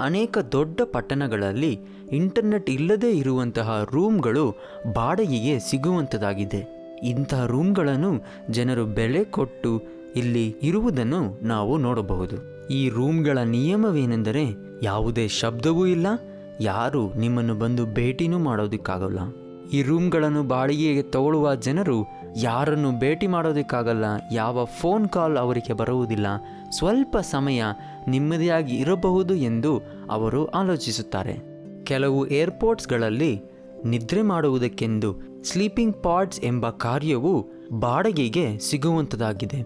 ಅನೇಕ ದೊಡ್ಡ ಪಟ್ಟಣಗಳಲ್ಲಿ ಇಂಟರ್ನೆಟ್ ಇಲ್ಲದೇ ಇರುವಂತಹ ರೂಮ್ಗಳು ಬಾಡಿಗೆಗೆ ಸಿಗುವಂಥದ್ದಾಗಿದೆ ಇಂತಹ ರೂಮ್ಗಳನ್ನು ಜನರು ಬೆಲೆ ಕೊಟ್ಟು ಇಲ್ಲಿ ಇರುವುದನ್ನು ನಾವು ನೋಡಬಹುದು. ಈ ರೂಮ್ಗಳ ನಿಯಮವೇನೆಂದರೆ ಯಾವುದೇ ಶಬ್ದವೂ ಇಲ್ಲ, ಯಾರು ನಿಮ್ಮನ್ನು ಬಂದು ಭೇಟಿನೂ ಮಾಡೋದಕ್ಕಾಗಲ್ಲ. ಈ ರೂಮ್ಗಳನ್ನು ಬಾಡಿಗೆಗೆ ತಗೊಳ್ಳುವ ಜನರು ಯಾರನ್ನು ಭೇಟಿ ಮಾಡೋದಕ್ಕಾಗಲ್ಲ, ಯಾವ ಫೋನ್ ಕಾಲ್ ಅವರಿಗೆ ಬರುವುದಿಲ್ಲ, ಸ್ವಲ್ಪ ಸಮಯ ನೆಮ್ಮದಿಯಾಗಿ ಇರಬಹುದು ಎಂದು ಅವರು ಆಲೋಚಿಸುತ್ತಾರೆ. ಕೆಲವು ಏರ್ಪೋರ್ಟ್ಸ್ಗಳಲ್ಲಿ ನಿದ್ರೆ ಮಾಡುವುದಕ್ಕೆಂದು ಸ್ಲೀಪಿಂಗ್ ಪಾಡ್ಸ್ ಎಂಬ ಕಾರ್ಯವು ಬಾಡಿಗೆಗೆ ಸಿಗುವಂಥದ್ದಾಗಿದೆ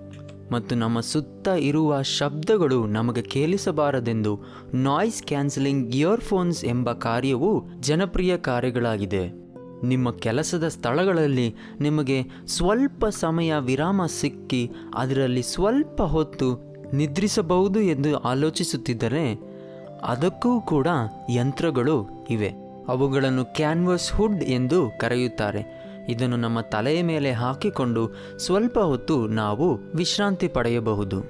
ಮತ್ತು ನಮ್ಮ ಸುತ್ತ ಇರುವ ಶಬ್ದಗಳು ನಮಗೆ ಕೇಳಿಸಬಾರದೆಂದು ನಾಯ್ಸ್ ಕ್ಯಾನ್ಸಲಿಂಗ್ ಇಯರ್ಫೋನ್ಸ್ ಎಂಬ ಕಾರ್ಯವು ಜನಪ್ರಿಯ ಕಾರ್ಯಗಳಾಗಿದೆ. ನಿಮ್ಮ ಕೆಲಸದ ಸ್ಥಳಗಳಲ್ಲಿ ನಿಮಗೆ ಸ್ವಲ್ಪ ಸಮಯ ವಿರಾಮ ಸಿಕ್ಕಿ ಅದರಲ್ಲಿ ಸ್ವಲ್ಪ ಹೊತ್ತು ನಿದ್ರಿಸಬಹುದು ಎಂದು ಆಲೋಚಿಸುತ್ತಿದ್ದರೆ ಅದಕ್ಕೂ ಕೂಡ ಯಂತ್ರಗಳು ಇವೆ. ಅವುಗಳನ್ನು ಕ್ಯಾನ್ವಸ್ ಹುಡ್ ಎಂದು ಕರೆಯುತ್ತಾರೆ. ಇದನ್ನು ನಮ್ಮ ತಲೆಯ ಮೇಲೆ ಹಾಕಿಕೊಂಡು ಸ್ವಲ್ಪ ಹೊತ್ತು ನಾವು ವಿಶ್ರಾಂತಿ ಪಡೆಯಬಹುದು.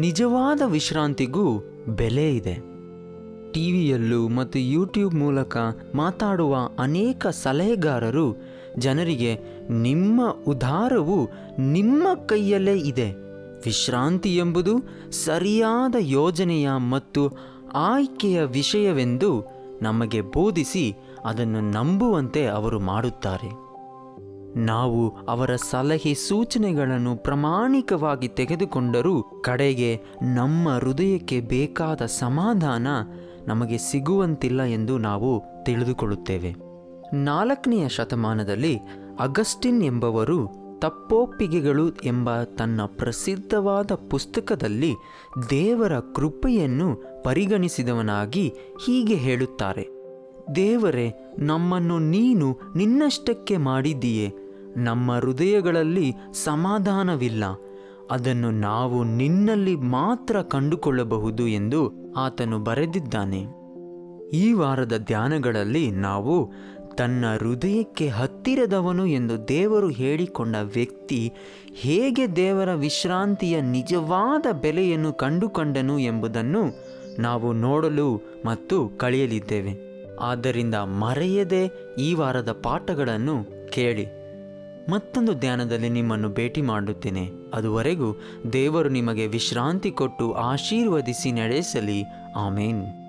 ನಿಜವಾದ ವಿಶ್ರಾಂತಿಗೂ ಬೆಲೆ ಇದೆ. ಟಿವಿಯಲ್ಲೂ ಮತ್ತು ಯೂಟ್ಯೂಬ್ ಮೂಲಕ ಮಾತಾಡುವ ಅನೇಕ ಸಲಹೆಗಾರರು, ಜನರಿಗೆ ನಿಮ್ಮ ಉದಾರವು ನಿಮ್ಮ ಕೈಯಲ್ಲೇ ಇದೆ. ವಿಶ್ರಾಂತಿ ಎಂಬುದು ಸರಿಯಾದ ಯೋಜನೆಯ ಮತ್ತು ಆಯ್ಕೆಯ ವಿಷಯವೆಂದು ನಮಗೆ ಬೋಧಿಸಿ ಅದನ್ನು ನಂಬುವಂತೆ ಅವರು ಮಾಡುತ್ತಾರೆ. ನಾವು ಅವರ ಸಲಹೆ ಸೂಚನೆಗಳನ್ನು ಪ್ರಾಮಾಣಿಕವಾಗಿ ತೆಗೆದುಕೊಂಡರೂ ಕಡೆಗೆ ನಮ್ಮ ಹೃದಯಕ್ಕೆ ಬೇಕಾದ ಸಮಾಧಾನ ನಮಗೆ ಸಿಗುವಂತಿಲ್ಲ ಎಂದು ನಾವು ತಿಳಿದುಕೊಳ್ಳುತ್ತೇವೆ. ನಾಲ್ಕನೆಯ ಶತಮಾನದಲ್ಲಿ ಅಗಸ್ಟಿನ್ ಎಂಬವರು ತಪ್ಪೊಪ್ಪಿಗೆಗಳು ಎಂಬ ತನ್ನ ಪ್ರಸಿದ್ಧವಾದ ಪುಸ್ತಕದಲ್ಲಿ ದೇವರ ಕೃಪೆಯನ್ನು ಪರಿಗಣಿಸಿದವನಾಗಿ ಹೀಗೆ ಹೇಳುತ್ತಾರೆ, ದೇವರೇ, ನಮ್ಮನ್ನು ನೀನು ನಿನ್ನಷ್ಟಕ್ಕೆ ಮಾಡಿದ್ದೀಯೆ. ನಮ್ಮ ಹೃದಯಗಳಲ್ಲಿ ಸಮಾಧಾನವಿಲ್ಲ. ಅದನ್ನು ನಾವು ನಿನ್ನಲ್ಲಿ ಮಾತ್ರ ಕಂಡುಕೊಳ್ಳಬಹುದು ಎಂದು ಆತನು ಬರೆದಿದ್ದಾನೆ. ಈ ವಾರದ ಧ್ಯಾನಗಳಲ್ಲಿ ನಾವು ತನ್ನ ಹೃದಯಕ್ಕೆ ಹತ್ತಿರದವನು ಎಂದು ದೇವರು ಹೇಳಿಕೊಂಡ ವ್ಯಕ್ತಿ ಹೇಗೆ ದೇವರ ವಿಶ್ರಾಂತಿಯ ನಿಜವಾದ ಬೆಲೆಯನ್ನು ಕಂಡುಕೊಂಡನು ಎಂಬುದನ್ನು ನಾವು ನೋಡಲು ಮತ್ತು ಕಳೆಯಲಿದ್ದೇವೆ. ಆದ್ದರಿಂದ ಮರೆಯದೆ ಈ ವಾರದ ಪಾಠಗಳನ್ನು ಕೇಳಿ. ಮತ್ತೊಂದು ಧ್ಯಾನದಲ್ಲಿ ನಿಮ್ಮನ್ನು ಭೇಟಿ ಮಾಡುತ್ತೇನೆ. ಅದುವರೆಗೂ ದೇವರು ನಿಮಗೆ ವಿಶ್ರಾಂತಿ ಕೊಟ್ಟು ಆಶೀರ್ವದಿಸಿ ನಡೆಸಲಿ. ಆಮೇನ್.